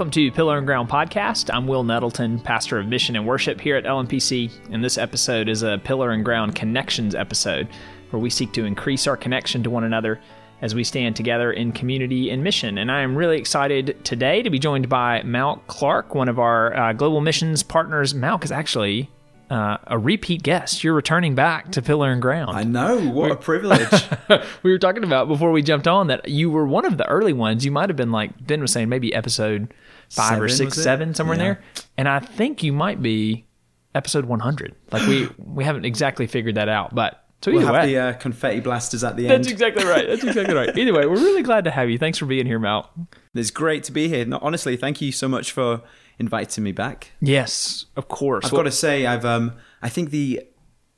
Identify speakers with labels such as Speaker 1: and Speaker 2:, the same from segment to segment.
Speaker 1: Welcome to Pillar and Ground Podcast. I'm Wil Nettleton, pastor of mission and worship here at LMPC, and this episode is a Pillar and Ground Connections episode where we seek to increase our connection to one another as we stand together in community and mission. And I am really excited today to be joined by Malc Clark, one of our uh, global missions partners. Malc is actually uh, a repeat guest. You're returning back to Pillar and Ground.
Speaker 2: I know. What a privilege.
Speaker 1: we were talking about before we jumped on that you were one of the early ones. You might have been like Ben was saying, maybe episode five
Speaker 2: Seven,
Speaker 1: or six, seven, somewhere in there. And I think you might be episode 100. Like we we haven't exactly figured that out, but so
Speaker 2: We'll have
Speaker 1: way.
Speaker 2: the uh, confetti blasters at the
Speaker 1: that's
Speaker 2: end.
Speaker 1: That's exactly right. That's exactly right. Either way, we're really glad to have you. Thanks for being here, Malc.
Speaker 2: It's great to be here. No, honestly, thank you so much for inviting me back.
Speaker 1: Yes, of course.
Speaker 2: I've got to say, I've um, I think the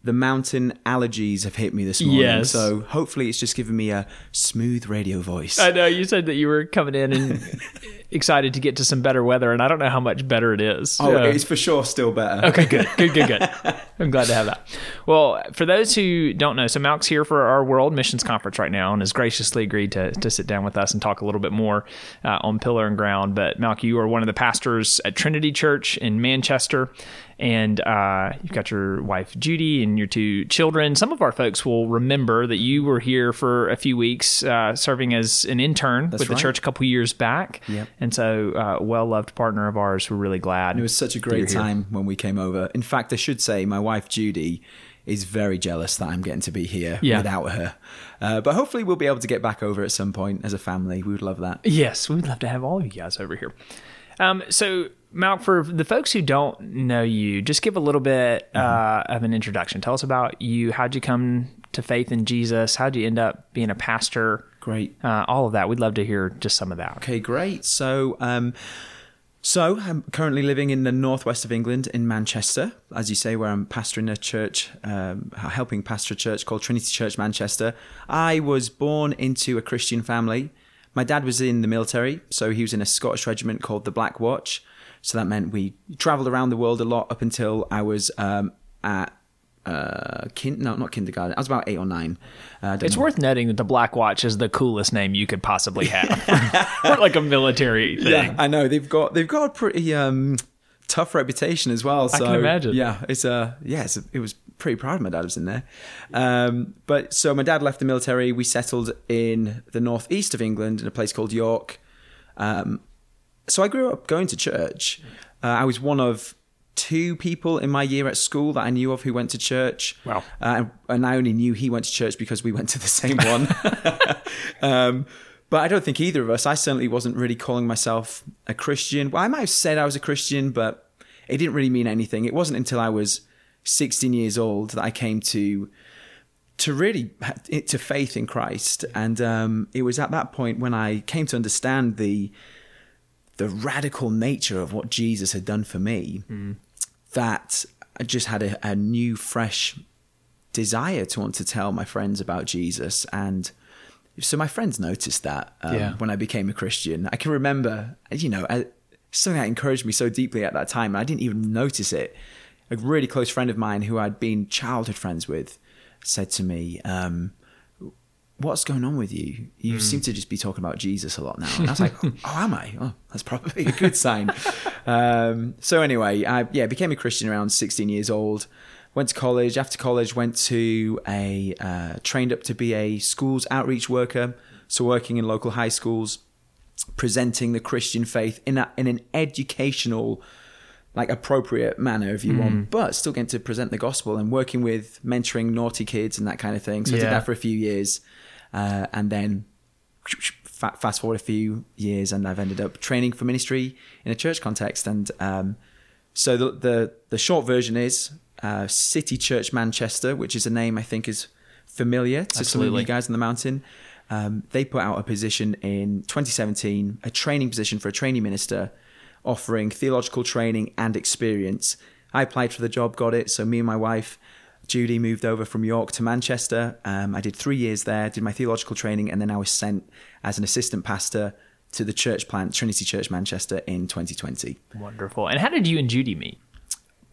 Speaker 2: the mountain allergies have hit me this morning.
Speaker 1: Yes.
Speaker 2: So hopefully, it's just given me a smooth radio voice.
Speaker 1: I know you said that you were coming in and excited to get to some better weather, and I don't know how much better it is.
Speaker 2: oh,
Speaker 1: Yeah.
Speaker 2: it's for sure still better.
Speaker 1: Okay, good, good, good, good. I'm glad to have that. Well, for those who don't know, so Malc's here for our World Missions Conference right now and has graciously agreed to, to sit down with us and talk a little bit more uh, on Pillar and Ground. But Malc, you are one of the pastors at Trinity Church in Manchester, and uh, you've got your wife Judy and your two children. Some of our folks will remember that you were here for a few weeks uh, serving as an intern with the church a couple years back.
Speaker 2: Yep.
Speaker 1: And so, uh, well loved partner of ours. We're really glad.
Speaker 2: It was such a great
Speaker 1: here.
Speaker 2: time when we came over. In fact, I should say my wife Judy is very jealous that I'm getting to be here
Speaker 1: Yeah.
Speaker 2: without her. Uh, but hopefully, we'll be able to get back over at some point as a family. We would love that.
Speaker 1: Yes, we'd love to have all of you guys over here. Um, so, Malc, for the folks who don't know you, just give a little bit uh, of an introduction. Tell us about you. How'd you come to faith in Jesus? How'd you end up being a pastor?
Speaker 2: Great.
Speaker 1: Uh, all of that. We'd love to hear just some of that.
Speaker 2: Okay, great. So, um, so I'm currently living in the northwest of England in Manchester, as you say, where I'm pastoring a church, um, helping pastor a church called Trinity Church Manchester. I was born into a Christian family. My dad was in the military, so he was in a Scottish regiment called the Black Watch. So that meant we travelled around the world a lot up until I was um, at uh, kin- no, not kindergarten. I was about eight or nine. Uh,
Speaker 1: It's
Speaker 2: know.
Speaker 1: worth noting that the Black Watch is the coolest name you could possibly have for like a military thing.
Speaker 2: Yeah, I know they've got they've got a pretty um, tough reputation as well. So
Speaker 1: can imagine.
Speaker 2: Yeah, it's a yeah, it's a, it was pretty proud of my dad was in there. Um, but so my dad left the military. We settled in the northeast of England in a place called York. Um, so I grew up going to church. Uh, I was one of two people in my year at school that I knew of who went to church.
Speaker 1: Wow.
Speaker 2: Uh, and I only knew he went to church because we went to the same one. um, but I don't think either of us, I certainly wasn't really calling myself a Christian. Well, I might have said I was a Christian, but it didn't really mean anything. It wasn't until I was 16 years old that I came to to really to faith in Christ, and um, it was at that point when I came to understand the the radical nature of what Jesus had done for me that I just had a, a new, fresh desire to want to tell my friends about Jesus. And so my friends noticed that um,
Speaker 1: Yeah.
Speaker 2: when I became a Christian. I can remember, you know, I, something that encouraged me so deeply at that time. I didn't even notice it. A really close friend of mine who I'd been childhood friends with said to me, um, what's going on with you? You seem to just be talking about Jesus a lot now. And I was like, oh, am I? Oh, that's probably a good sign. um, so anyway, I yeah became a Christian around 16 years old. Went to college. After college, went to a uh, trained up to be a schools outreach worker. So working in local high schools, presenting the Christian faith in a, in an educational like appropriate manner if you want, but still getting to present the gospel and working with mentoring naughty kids and that kind of thing. So I did that for a few years, uh, and then fast forward a few years, and I've ended up training for ministry in a church context. And um, so the, the the short version is uh, City Church Manchester, which is a name I think is familiar to some of you guys on the mountain. Um, they put out a position in 2017, a training position for a trainee minister, offering theological training and experience. I applied for the job, got it. So me and my wife, Judy, moved over from York to Manchester. Um, I did three years there, did my theological training, and then I was sent as an assistant pastor to the church plant, Trinity Church Manchester, in 2020.
Speaker 1: Wonderful. And how did you and Judy meet?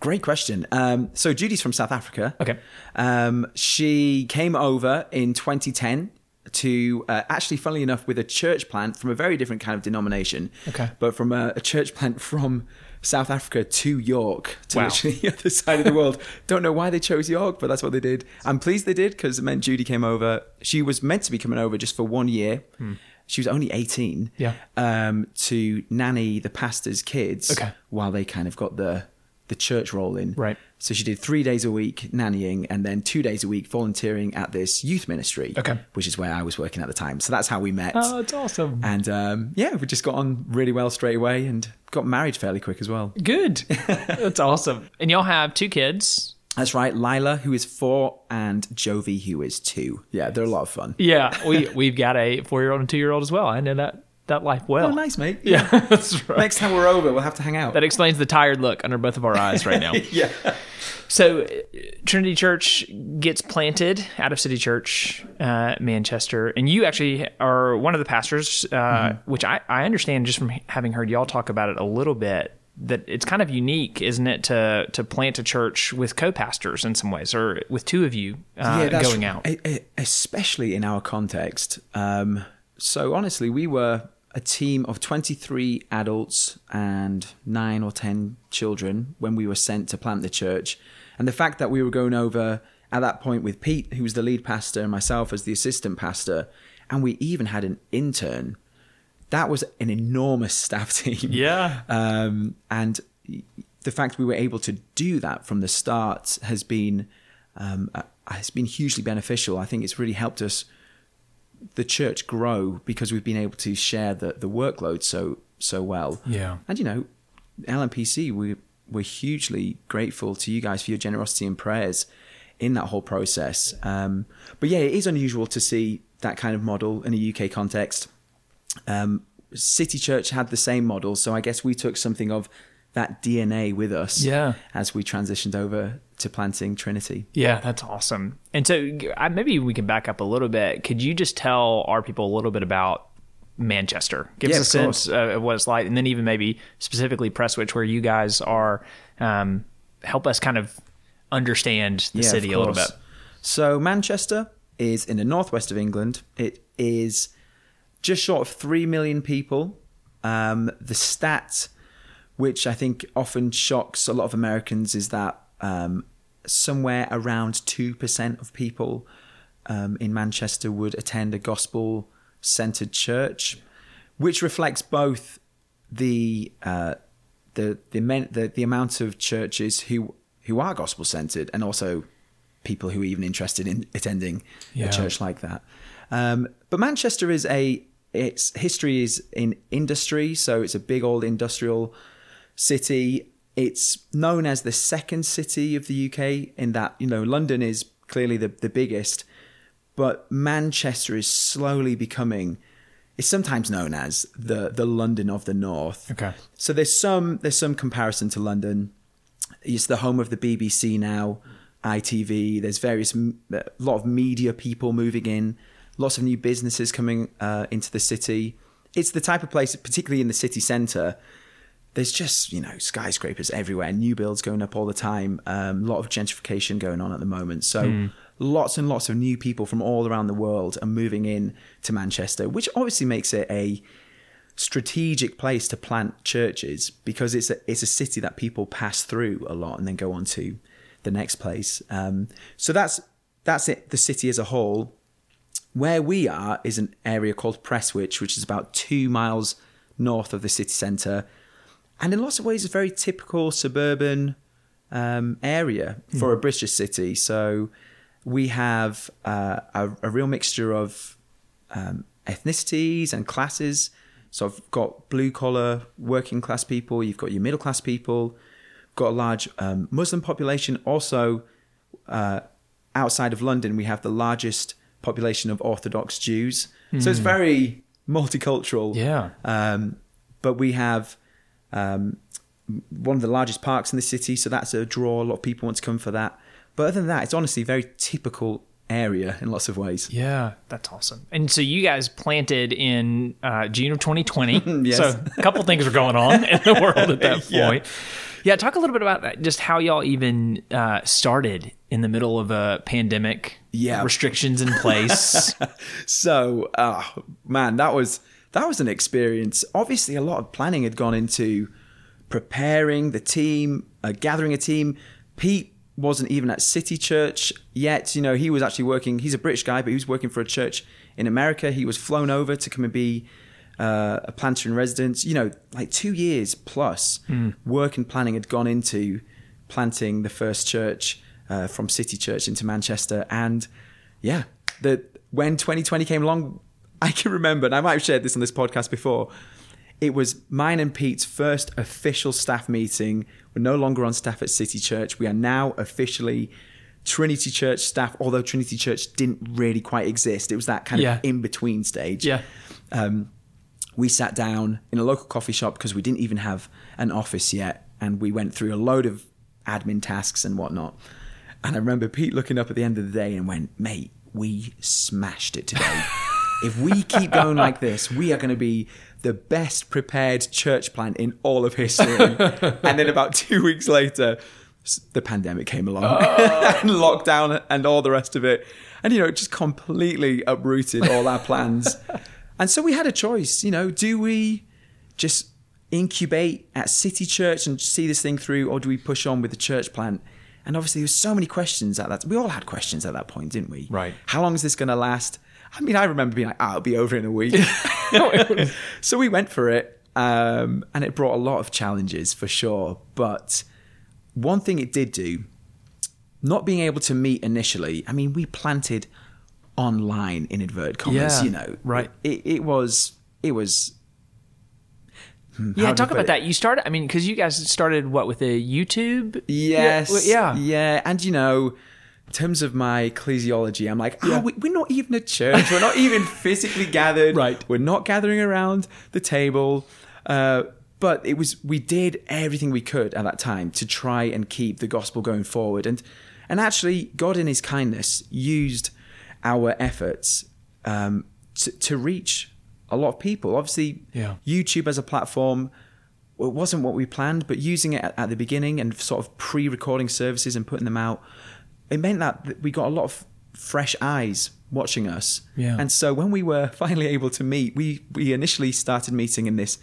Speaker 2: Great question. Um, so Judy's from South Africa.
Speaker 1: Okay.
Speaker 2: Um, she came over in 2010 to uh, actually, funnily enough, with a church plant from a very different kind of denomination.
Speaker 1: Okay.
Speaker 2: But from a, a church plant from South Africa to York, to
Speaker 1: Wow.
Speaker 2: literally the other side of the world. Don't know why they chose York, but that's what they did. I'm pleased they did because it meant Judy came over. She was meant to be coming over just for one year. She was only 18.
Speaker 1: Hmm. Yeah.
Speaker 2: Um, to nanny the pastor's kids
Speaker 1: Okay.
Speaker 2: while they kind of got the the church rolling.
Speaker 1: Right.
Speaker 2: So she did three days a week nannying and then two days a week volunteering at this youth ministry.
Speaker 1: Okay.
Speaker 2: Which is where I was working at the time. So that's how we met.
Speaker 1: Oh, that's awesome.
Speaker 2: And um, yeah, we just got on really well straight away and got married fairly quick as well.
Speaker 1: Good. That's awesome. And y'all have two kids.
Speaker 2: That's right. Lila, who is four, and Jovi, who is two. Yeah, they're a lot of fun.
Speaker 1: Yeah, we we've got a four year old and two year old as well. I know that that life well.
Speaker 2: Oh, nice, mate.
Speaker 1: Yeah, that's right.
Speaker 2: Next time we're over, we'll have to hang out.
Speaker 1: That explains the tired look under both of our eyes right now.
Speaker 2: yeah.
Speaker 1: So, uh, Trinity Church gets planted out of City Church, uh, Manchester, and you actually are one of the pastors, uh, which I, I understand just from having heard y'all talk about it a little bit. That it's kind of unique, isn't it, to to plant a church with co-pastors in some ways, or with two of you uh, going out.
Speaker 2: Especially in our context. Um, so honestly, we were a team of 23 adults and nine or 10 children when we were sent to plant the church. And the fact that we were going over at that point with Pete, who was the lead pastor, and myself as the assistant pastor, and we even had an intern. That was an enormous staff team.
Speaker 1: Yeah.
Speaker 2: Um, and the fact we were able to do that from the start has been um, uh, has been hugely beneficial. I think it's really helped us the church grow because we've been able to share the the workload so so well.
Speaker 1: Yeah.
Speaker 2: And you know, LMPC we we're hugely grateful to you guys for your generosity and prayers in that whole process. Um, but yeah, it is unusual to see that kind of model in a UK context. Um, City Church had the same model, so I guess we took something of that DNA with us
Speaker 1: Yeah.
Speaker 2: as we transitioned over to planting Trinity.
Speaker 1: Yeah, that's awesome. And so I, maybe we can back up a little bit. Could you just tell our people a little bit about Manchester? Give
Speaker 2: Yeah,
Speaker 1: us a
Speaker 2: course.
Speaker 1: sense uh, of what it's like, and then even maybe specifically Prestwich, where you guys are. Um, help us kind of understand the
Speaker 2: Yeah,
Speaker 1: city a little bit.
Speaker 2: So Manchester is in the northwest of England. It is just short of three million people. Um, the stat, which I think often shocks a lot of Americans, is that um, somewhere around two percent of people um, in Manchester would attend a gospel-centered church, which reflects both the uh, the the, men, the the amount of churches who who are gospel centered and also people who are even interested in attending
Speaker 1: Yeah.
Speaker 2: a church like that. Um, but Manchester is a its history is in industry, so it's a big old industrial city. It's known as the second city of the UK in that you know London is clearly the the biggest, but Manchester is slowly becoming. It's sometimes known as the the London of the North.
Speaker 1: Okay.
Speaker 2: So there's some there's some comparison to London. It's the home of the BBC now, ITV. There's various a lot of media people moving in, lots of new businesses coming uh, into the city. It's the type of place, particularly in the city centre. There's just you know skyscrapers everywhere, new builds going up all the time. Um, a lot of gentrification going on at the moment. So lots and lots of new people from all around the world are moving in to Manchester, which obviously makes it a strategic place to plant churches because it's a it's a city that people pass through a lot and then go on to the next place. Um, so that's that's it. The city as a whole. Where we are is an area called Prestwich, which is about two miles north of the city centre, and in lots of ways, a very typical suburban um, area for a British city. So we have uh, a, a real mixture of um, ethnicities and classes. So I've got blue collar working class people. You've got your middle class people. Got a large um, Muslim population. Also, uh, outside of London, we have the largest population of Orthodox Jews. So it's very multicultural.
Speaker 1: Yeah.
Speaker 2: Um, but we have um, one of the largest parks in the city, so that's a draw. A lot of people want to come for that. But other than that, it's honestly a very typical area in lots of ways.
Speaker 1: Yeah, that's awesome. And so you guys planted in uh, June of 2020.
Speaker 2: Yes.
Speaker 1: So a couple things were going on in the world at that
Speaker 2: Yeah.
Speaker 1: point. Yeah, talk a little bit about that, just how y'all even uh, started in the middle of a pandemic.
Speaker 2: Yeah.
Speaker 1: restrictions in place.
Speaker 2: So, uh, man, that was that was an experience. Obviously, a lot of planning had gone into preparing the team, uh, gathering a team. Pete wasn't even at City Church yet. You know, he was actually working. He's a British guy, but he was working for a church in America. He was flown over to come and be uh, a planter in residence. You know, like two years plus work and planning had gone into planting the first church uh, from City Church into Manchester. And yeah, the when 2020 came along, I can remember, and I might have shared this on this podcast before. It was mine and Pete's first official staff meeting. We're no longer on staff at City Church. We are now officially Trinity Church staff, although Trinity Church didn't really quite exist. It was that kind
Speaker 1: Yeah.
Speaker 2: of in between stage.
Speaker 1: Yeah.
Speaker 2: Um, we sat down in a local coffee shop because we didn't even have an office yet. And we went through a load of admin tasks and whatnot. And I remember Pete looking up at the end of the day and went, mate, we smashed it today. if we keep going like this, we are going to be the best prepared church plant in all of history. and then about two weeks later, the pandemic came along oh. and lockdown and all the rest of it. And, you know, it just completely uprooted all our plans. and so we had a choice, you know, do we just incubate at City Church and see this thing through, or do we push on with the church plant? And obviously, there was so many questions at that. We all had questions at that point, didn't we?
Speaker 1: Right.
Speaker 2: How long is this going to last? I mean, I remember being like, "Ah, it'll be over in a week." so we went for it, um, and it brought a lot of challenges for sure. But one thing it did do, not being able to meet initially. I mean, we planted online in inverted commas.
Speaker 1: Yeah,
Speaker 2: you know,
Speaker 1: right.
Speaker 2: It, it was. It was. hmm,
Speaker 1: yeah, talk about
Speaker 2: it?
Speaker 1: that. You started. I mean, because you guys started what with a YouTube?
Speaker 2: Yes.
Speaker 1: Yeah.
Speaker 2: Yeah. And you know, in terms of my ecclesiology, I'm like, oh, we, we're not even a church. We're not even physically gathered.
Speaker 1: Right.
Speaker 2: We're not gathering around the table. Uh, but it was we did everything we could at that time to try and keep the gospel going forward. And and actually, God in His kindness used our efforts um, to, to reach a lot of people. Obviously,
Speaker 1: Yeah.
Speaker 2: YouTube as a platform it wasn't what we planned, but using it at, at the beginning and sort of pre-recording services and putting them out, it meant that we got a lot of fresh eyes watching us.
Speaker 1: Yeah.
Speaker 2: And so when we were finally able to meet, we we initially started meeting in this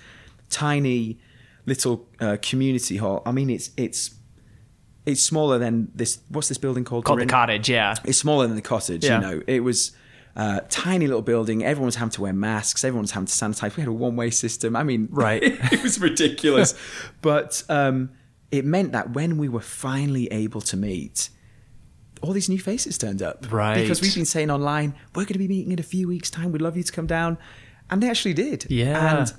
Speaker 2: tiny little uh, community hall. I mean, it's it's it's smaller than this. What's this building called?
Speaker 1: Called the cottage. Yeah.
Speaker 2: It's smaller than the cottage,
Speaker 1: Yeah.
Speaker 2: you know. It was a tiny little building. Everyone was having to wear masks. Everyone was having to sanitize. We had a one way system. I mean,
Speaker 1: Right.
Speaker 2: it was ridiculous. but um, it meant that when we were finally able to meet, all these new faces turned up.
Speaker 1: Right.
Speaker 2: Because we've been saying online, we're going to be meeting in a few weeks' time. We'd love you to come down. And they actually did.
Speaker 1: Yeah.
Speaker 2: And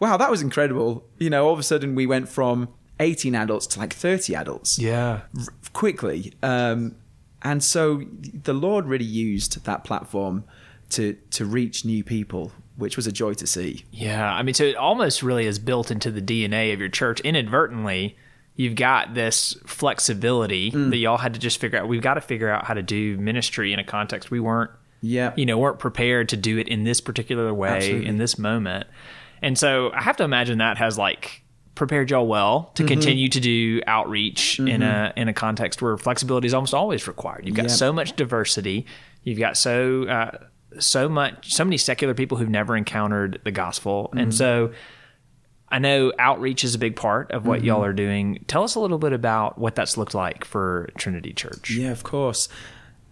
Speaker 2: wow, that was incredible. You know, all of a sudden we went from 18 adults to like 30 adults
Speaker 1: Yeah.
Speaker 2: r- quickly. Um, and so the Lord really used that platform to to reach new people, which was a joy to see.
Speaker 1: Yeah, I mean, so it almost really is built into the DNA of your church. Inadvertently, you've got this flexibility
Speaker 2: Mm.
Speaker 1: that y'all had to just figure out. We've got to figure out how to do ministry in a context we weren't,
Speaker 2: Yeah.
Speaker 1: you know, weren't prepared to do it in this particular way
Speaker 2: Absolutely.
Speaker 1: in this moment. And so I have to imagine that has like prepared y'all well
Speaker 2: Mm-hmm.
Speaker 1: to continue to do outreach in a in a context where flexibility is almost always required. You've got
Speaker 2: Yeah.
Speaker 1: so much diversity. You've got so uh, so much so many secular people who've never encountered the gospel,
Speaker 2: Mm-hmm.
Speaker 1: and so I know outreach is a big part of what
Speaker 2: Mm-hmm.
Speaker 1: y'all are doing. Tell us a little bit about what that's looked like for Trinity Church.
Speaker 2: Yeah, of course.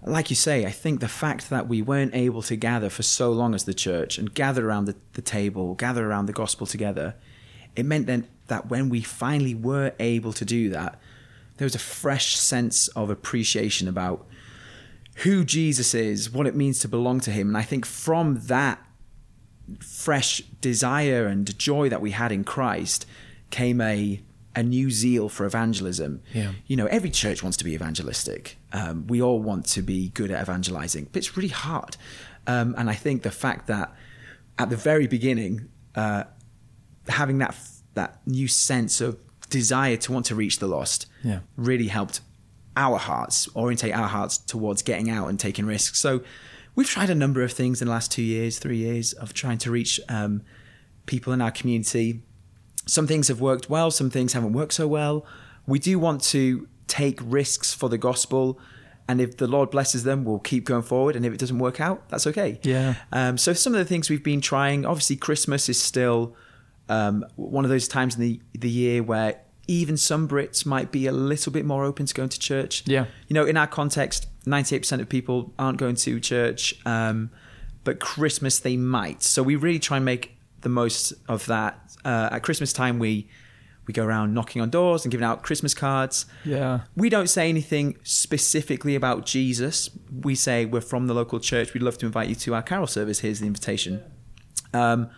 Speaker 2: Like you say, I think the fact that we weren't able to gather for so long as the church and gather around the, the table, gather around the gospel together, it meant then that when we finally were able to do that, there was a fresh sense of appreciation about who Jesus is, what it means to belong to him. And I think from that fresh desire and joy that we had in Christ came a a new zeal for evangelism.
Speaker 1: Yeah.
Speaker 2: You know, every church wants to be evangelistic. Um, we all want to be good at evangelizing, but it's really hard. Um, and I think the fact that at the very beginning, uh, having that that new sense of desire to want to reach the lost
Speaker 1: Yeah.
Speaker 2: really helped our hearts orientate our hearts towards getting out and taking risks so we've tried a number of things in the last two years three years of trying to reach um, people in our community some things have worked well some things haven't worked so well we do want to take risks for the gospel And if the Lord blesses them, we'll keep going forward. And if it doesn't work out, that's okay.
Speaker 1: Yeah.
Speaker 2: Um, so some of the things we've been trying, obviously, Christmas is still um, one of those times in the the year where even some Brits might be a little bit more open to going to church.
Speaker 1: Yeah.
Speaker 2: You know, in our context, ninety eight percent of people aren't going to church, um, but Christmas they might. So we really try and make the most of that. Uh, at Christmas time, we we go around knocking on doors and giving out Christmas cards.
Speaker 1: Yeah.
Speaker 2: We don't say anything specifically about Jesus. We say we're from the local church. We'd love to invite you to our carol service. Here's the invitation. Um,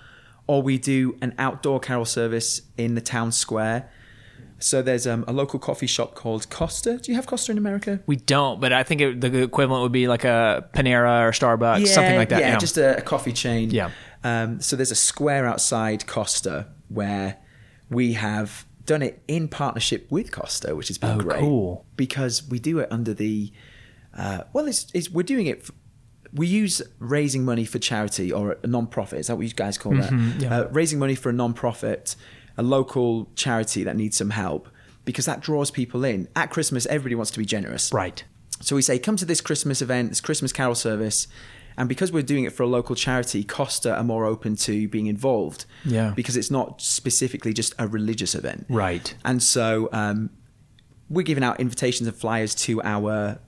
Speaker 2: or we do an outdoor carol service in the town square. So there's um, a local coffee shop called Costa. Do you have Costa in America?
Speaker 1: We don't, but I think it, the equivalent would be like a Panera or Starbucks, something like that.
Speaker 2: Yeah,
Speaker 1: Yeah,
Speaker 2: just a, a coffee chain.
Speaker 1: Yeah.
Speaker 2: Um, so there's a square outside Costa where we have done it in partnership with Costa, which has been
Speaker 1: Oh,
Speaker 2: great.
Speaker 1: cool.
Speaker 2: Because we do it under the, uh, well, it's, it's we're doing it. f we use raising money for charity or a non-profit. Is that what you guys call that?
Speaker 1: Mm-hmm, yeah.
Speaker 2: Uh, raising money for a non-profit, a local charity that needs some help, because that draws people in. At Christmas, everybody wants to be generous.
Speaker 1: right.
Speaker 2: So we say, come to this Christmas event, this Christmas carol service. And because we're doing it for a local charity, Costa are more open to being involved.
Speaker 1: Yeah.
Speaker 2: Because it's not specifically just a religious event.
Speaker 1: Right.
Speaker 2: And so um, we're giving out invitations and flyers to our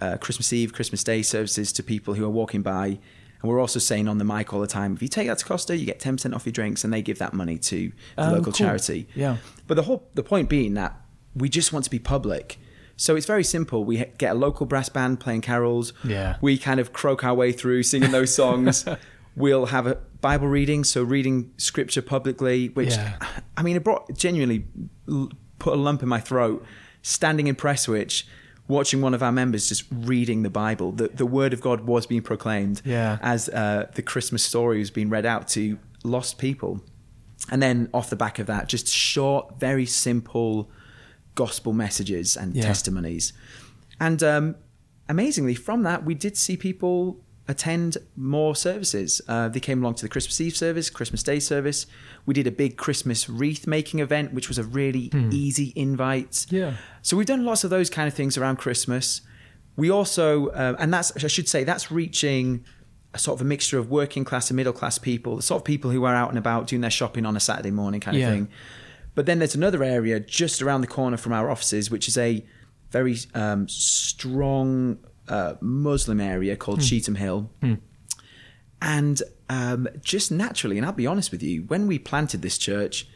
Speaker 2: uh, Christmas Eve, Christmas Day services to people who are walking by. And we're also saying on the mic all the time, if you take that to Costa, you get 10% off your drinks, and they give that money to the
Speaker 1: Oh,
Speaker 2: local
Speaker 1: cool.
Speaker 2: charity.
Speaker 1: Yeah.
Speaker 2: But the whole the point being that we just want to be public. So it's very simple. We get a local brass band playing carols.
Speaker 1: Yeah.
Speaker 2: We kind of croak our way through singing those songs. we'll have a Bible reading, so reading scripture publicly, which
Speaker 1: Yeah.
Speaker 2: I mean, it brought genuinely put a lump in my throat standing in Prestwich. Watching one of our members just reading the Bible, the the Word of God was being proclaimed
Speaker 1: Yeah.
Speaker 2: as uh, the Christmas story was being read out to lost people. And then off the back of that, just short, very simple gospel messages and
Speaker 1: Yeah.
Speaker 2: testimonies. And um, amazingly, from that, we did see people attend more services. Uh, they came along to the Christmas Eve service, Christmas Day service. We did a big Christmas wreath making event, which was a really easy invite.
Speaker 1: Yeah.
Speaker 2: So we've done lots of those kind of things around Christmas. We also, uh, and that's I should say that's reaching a sort of a mixture of working class and middle class people, the sort of people who are out and about doing their shopping on a Saturday morning kind
Speaker 1: Yeah.
Speaker 2: of thing. But then there's another area just around the corner from our offices, which is a very um, strong uh, Muslim area called Cheetham Hill. And um, just naturally, and I'll be honest with you, when we planted this church,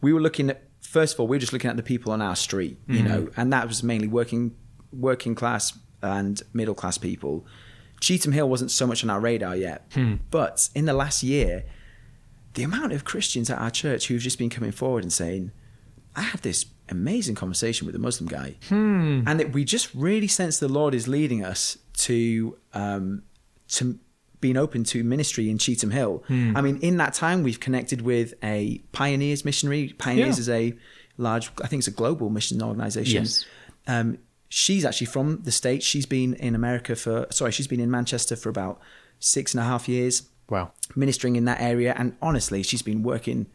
Speaker 2: we were looking at first of all, we were just looking at the people on our street, you know, and that was mainly working working class and middle class people. Cheetham Hill wasn't so much on our radar yet, but in the last year, the amount of Christians at our church who've just been coming forward and saying, I had this amazing conversation with a Muslim guy. And that we just really sense the Lord is leading us to um, to being open to ministry in Cheetham Hill. I mean, in that time, we've connected with a Pioneers missionary. Pioneers
Speaker 1: Yeah.
Speaker 2: is a large, I think it's a global mission organization.
Speaker 1: Yes.
Speaker 2: Um, she's actually from the States. She's been in America for, sorry, she's been in Manchester for about six and a half years
Speaker 1: Wow.
Speaker 2: ministering in that area. And honestly, she's been working,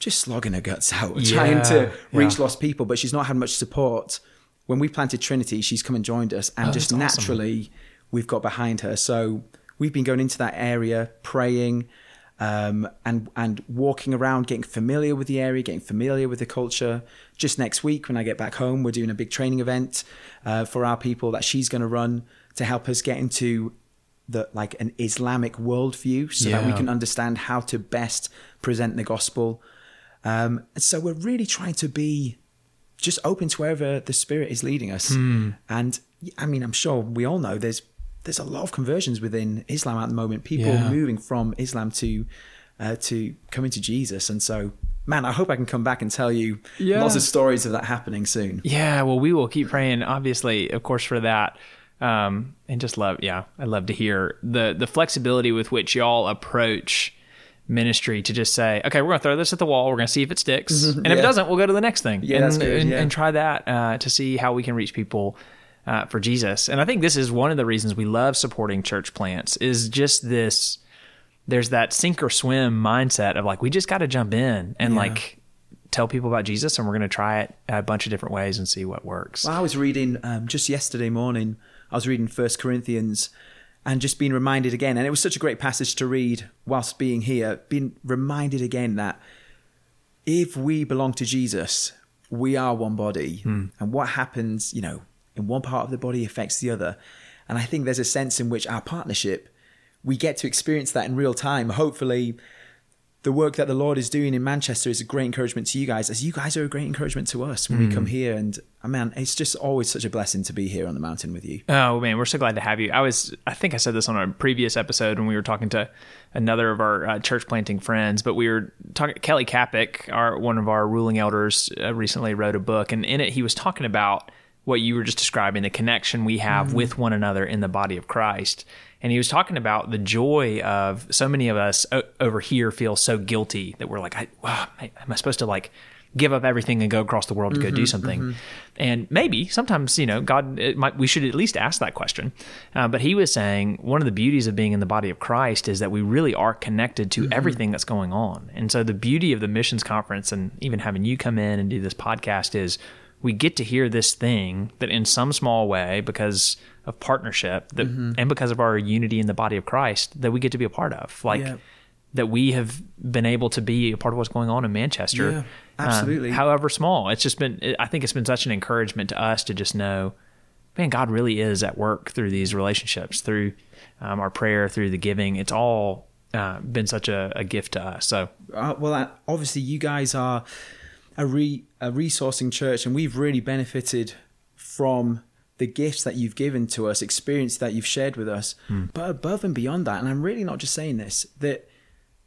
Speaker 2: just slogging her guts out,
Speaker 1: Yeah,
Speaker 2: trying to reach
Speaker 1: yeah.
Speaker 2: lost people, but she's not had much support. When we planted Trinity, she's come and joined us, and
Speaker 1: Oh,
Speaker 2: just
Speaker 1: awesome.
Speaker 2: naturally, we've got behind her. So we've been going into that area, praying. Um, and and walking around, getting familiar with the area, getting familiar with the culture. Just next week, when I get back home, we're doing a big training event uh, for our people that she's going to run to help us get into the like an Islamic worldview, so that we can understand how to best present the gospel. Um, and so we're really trying to be just open to wherever the Spirit is leading us.
Speaker 1: Hmm.
Speaker 2: And I mean, I'm sure we all know there's there's a lot of conversions within Islam at the moment. People
Speaker 1: Yeah.
Speaker 2: moving from Islam to uh, to coming to Jesus, and so man, I hope I can come back and tell you
Speaker 1: Yeah.
Speaker 2: lots of stories of that happening soon.
Speaker 1: Yeah, well, we will keep praying, obviously, of course, for that. Um, and just love, yeah, I love to hear the the flexibility with which y'all approach ministry to just say, okay, we're going to throw this at the wall. We're going to see if it sticks, and if it
Speaker 2: Mm-hmm.
Speaker 1: Doesn't, we'll go to the next thing.
Speaker 2: Yeah,
Speaker 1: and,
Speaker 2: good,
Speaker 1: and,
Speaker 2: yeah.
Speaker 1: and try that uh, to see how we can reach people uh, for Jesus. And I think this is one of the reasons we love supporting church plants is just this. There's that sink or swim mindset of like we just got to jump in and
Speaker 2: Yeah.
Speaker 1: like tell people about Jesus, and we're going to try it a bunch of different ways and see what works.
Speaker 2: Well, I was reading um, just yesterday morning. I was reading First Corinthians, and just being reminded again, and it was such a great passage to read whilst being here. Being reminded again that if we belong to Jesus, we are one body, hmm. and what happens, you know, in one part of the body affects the other. And I think there's a sense in which our partnership, we get to experience that in real time. Hopefully, the work that the Lord is doing in Manchester is a great encouragement to you guys, as you guys are a great encouragement to us when we come here. And uh, man, it's just always such a blessing to be here on the mountain with you.
Speaker 1: Oh man, we're so glad to have you. I was, I think I said this on a previous episode when we were talking to another of our uh, church planting friends, but we were talking. Kelly Kapic, our one of our ruling elders, uh, recently wrote a book, and in it he was talking about what you were just describing, the connection we have with one another in the body of Christ. And he was talking about the joy of so many of us o- over here feel so guilty that we're like, I, wow, am I supposed to like give up everything and go across the world to go do mm-hmm, something? Mm-hmm. And maybe sometimes, you know, God, it might, we should at least ask that question. Uh, but he was saying one of the beauties of being in the body of Christ is that we really are connected to mm-hmm. everything that's going on. And so the beauty of the missions conference and even having you come in and do this podcast is we get to hear this thing that in some small way because of partnership that and because of our unity in the body of Christ that we get to be a part of. Like
Speaker 2: Yeah.
Speaker 1: that we have been able to be a part of what's going on in Manchester.
Speaker 2: Yeah,
Speaker 1: um,
Speaker 2: absolutely.
Speaker 1: however small. It's just been I think it's been such an encouragement to us to just know man God really is at work through these relationships through um, our prayer through the giving. It's all uh, been such a, a gift to us. So
Speaker 2: Uh, well, obviously, you guys are a, re, a resourcing church, and we've really benefited from the gifts that you've given to us, experience that you've shared with us. Hmm. But above and beyond that, and I'm really not just saying this, that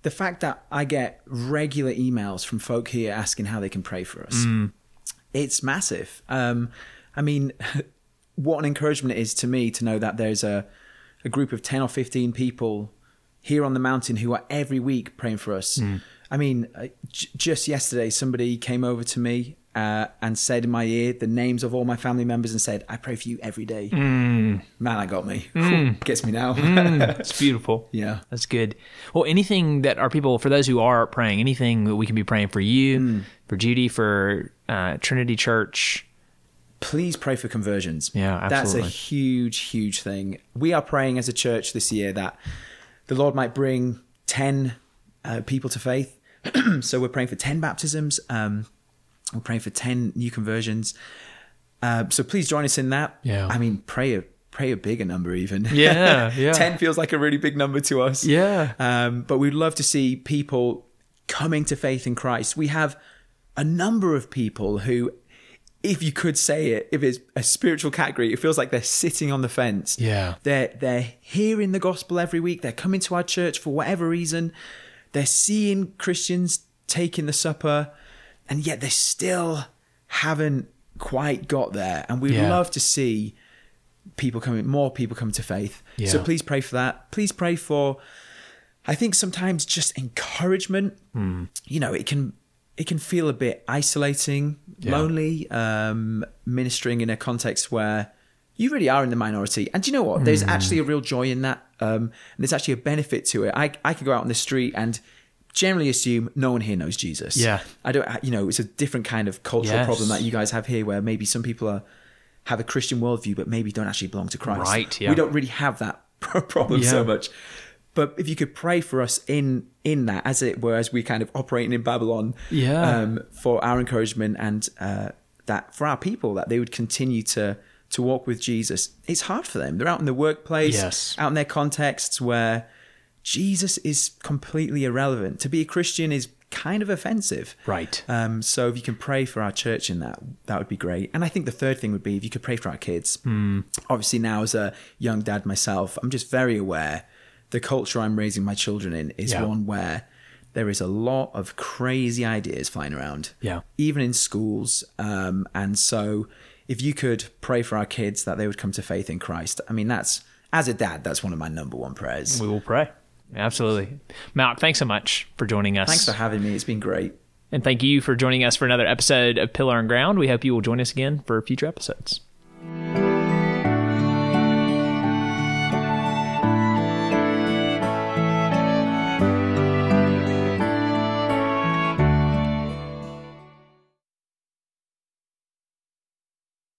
Speaker 2: the fact that I get regular emails from folk here asking how they can pray for us, hmm. it's massive. Um, I mean, what an encouragement it is to me to know that there's a, a group of 10 or 15 people here on the mountain who are every week praying for us. Hmm. I mean, uh, j- just yesterday, somebody came over to me uh, and said in my ear the names of all my family members and said, I pray for you every day. Man, I got me. Gets me now.
Speaker 1: it's beautiful
Speaker 2: yeah.
Speaker 1: That's good. Well, anything that our people, for those who are praying, anything that we can be praying for you,
Speaker 2: Hmm.
Speaker 1: for Judy, for uh, Trinity Church.
Speaker 2: please pray for conversions.
Speaker 1: Yeah, absolutely.
Speaker 2: That's a huge, huge thing. We are praying as a church this year that the Lord might bring 10 uh, people to faith. so we're praying for 10 baptisms. Um, we're praying for 10 new conversions. Uh, so please join us in that.
Speaker 1: Yeah.
Speaker 2: I mean, pray a, pray a bigger number even.
Speaker 1: Yeah, yeah.
Speaker 2: 10 feels like a really big number to us.
Speaker 1: Yeah.
Speaker 2: Um, but we'd love to see people coming to faith in Christ. We have a number of people who, if you could say it, if it's a spiritual category, it feels like they're sitting on the fence.
Speaker 1: Yeah.
Speaker 2: They're they're hearing the gospel every week. They're coming to our church for whatever reason. They're seeing Christians taking the supper, and yet they still haven't quite got there. And we'd
Speaker 1: Yeah.
Speaker 2: love to see people coming, more people coming to faith. So please pray for that. Please pray for. I think sometimes just encouragement.
Speaker 1: Hmm.
Speaker 2: You know, it can it can feel a bit isolating,
Speaker 1: Yeah.
Speaker 2: lonely, um, ministering in a context where you really are in the minority. And do you know what? There's
Speaker 1: Hmm.
Speaker 2: actually a real joy in that. Um, and there's actually a benefit to it. I I could go out on the street and generally assume no one here knows Jesus.
Speaker 1: Yeah.
Speaker 2: I don't. You know, it's a different kind of cultural
Speaker 1: Yes.
Speaker 2: problem that you guys have here, where maybe some people are have a Christian worldview, but maybe don't actually belong to Christ.
Speaker 1: Right, yeah.
Speaker 2: We don't really have that problem
Speaker 1: Yeah.
Speaker 2: so much. But if you could pray for us in in that, as it were, as we kind of operating in Babylon,
Speaker 1: Yeah.
Speaker 2: um, for our encouragement and uh, that for our people, that they would continue to to walk with Jesus. It's hard for them. They're out in the workplace,
Speaker 1: Yes.
Speaker 2: out in their contexts where Jesus is completely irrelevant. To be a Christian is kind of offensive.
Speaker 1: Right.
Speaker 2: Um, so if you can pray for our church in that, that would be great. And I think the third thing would be if you could pray for our kids. Obviously, now as a young dad myself, I'm just very aware the culture I'm raising my children in is
Speaker 1: Yeah.
Speaker 2: one where there is a lot of crazy ideas flying around.
Speaker 1: Yeah.
Speaker 2: Even in schools. Um, and so if you could pray for our kids that they would come to faith in Christ, I mean, that's, as a dad, that's one of my number one prayers.
Speaker 1: We will pray. Absolutely. Malc, thanks so much for joining us.
Speaker 2: Thanks for having me. It's been great.
Speaker 1: and thank you for joining us for another episode of Pillar and Ground. We hope you will join us again for future episodes.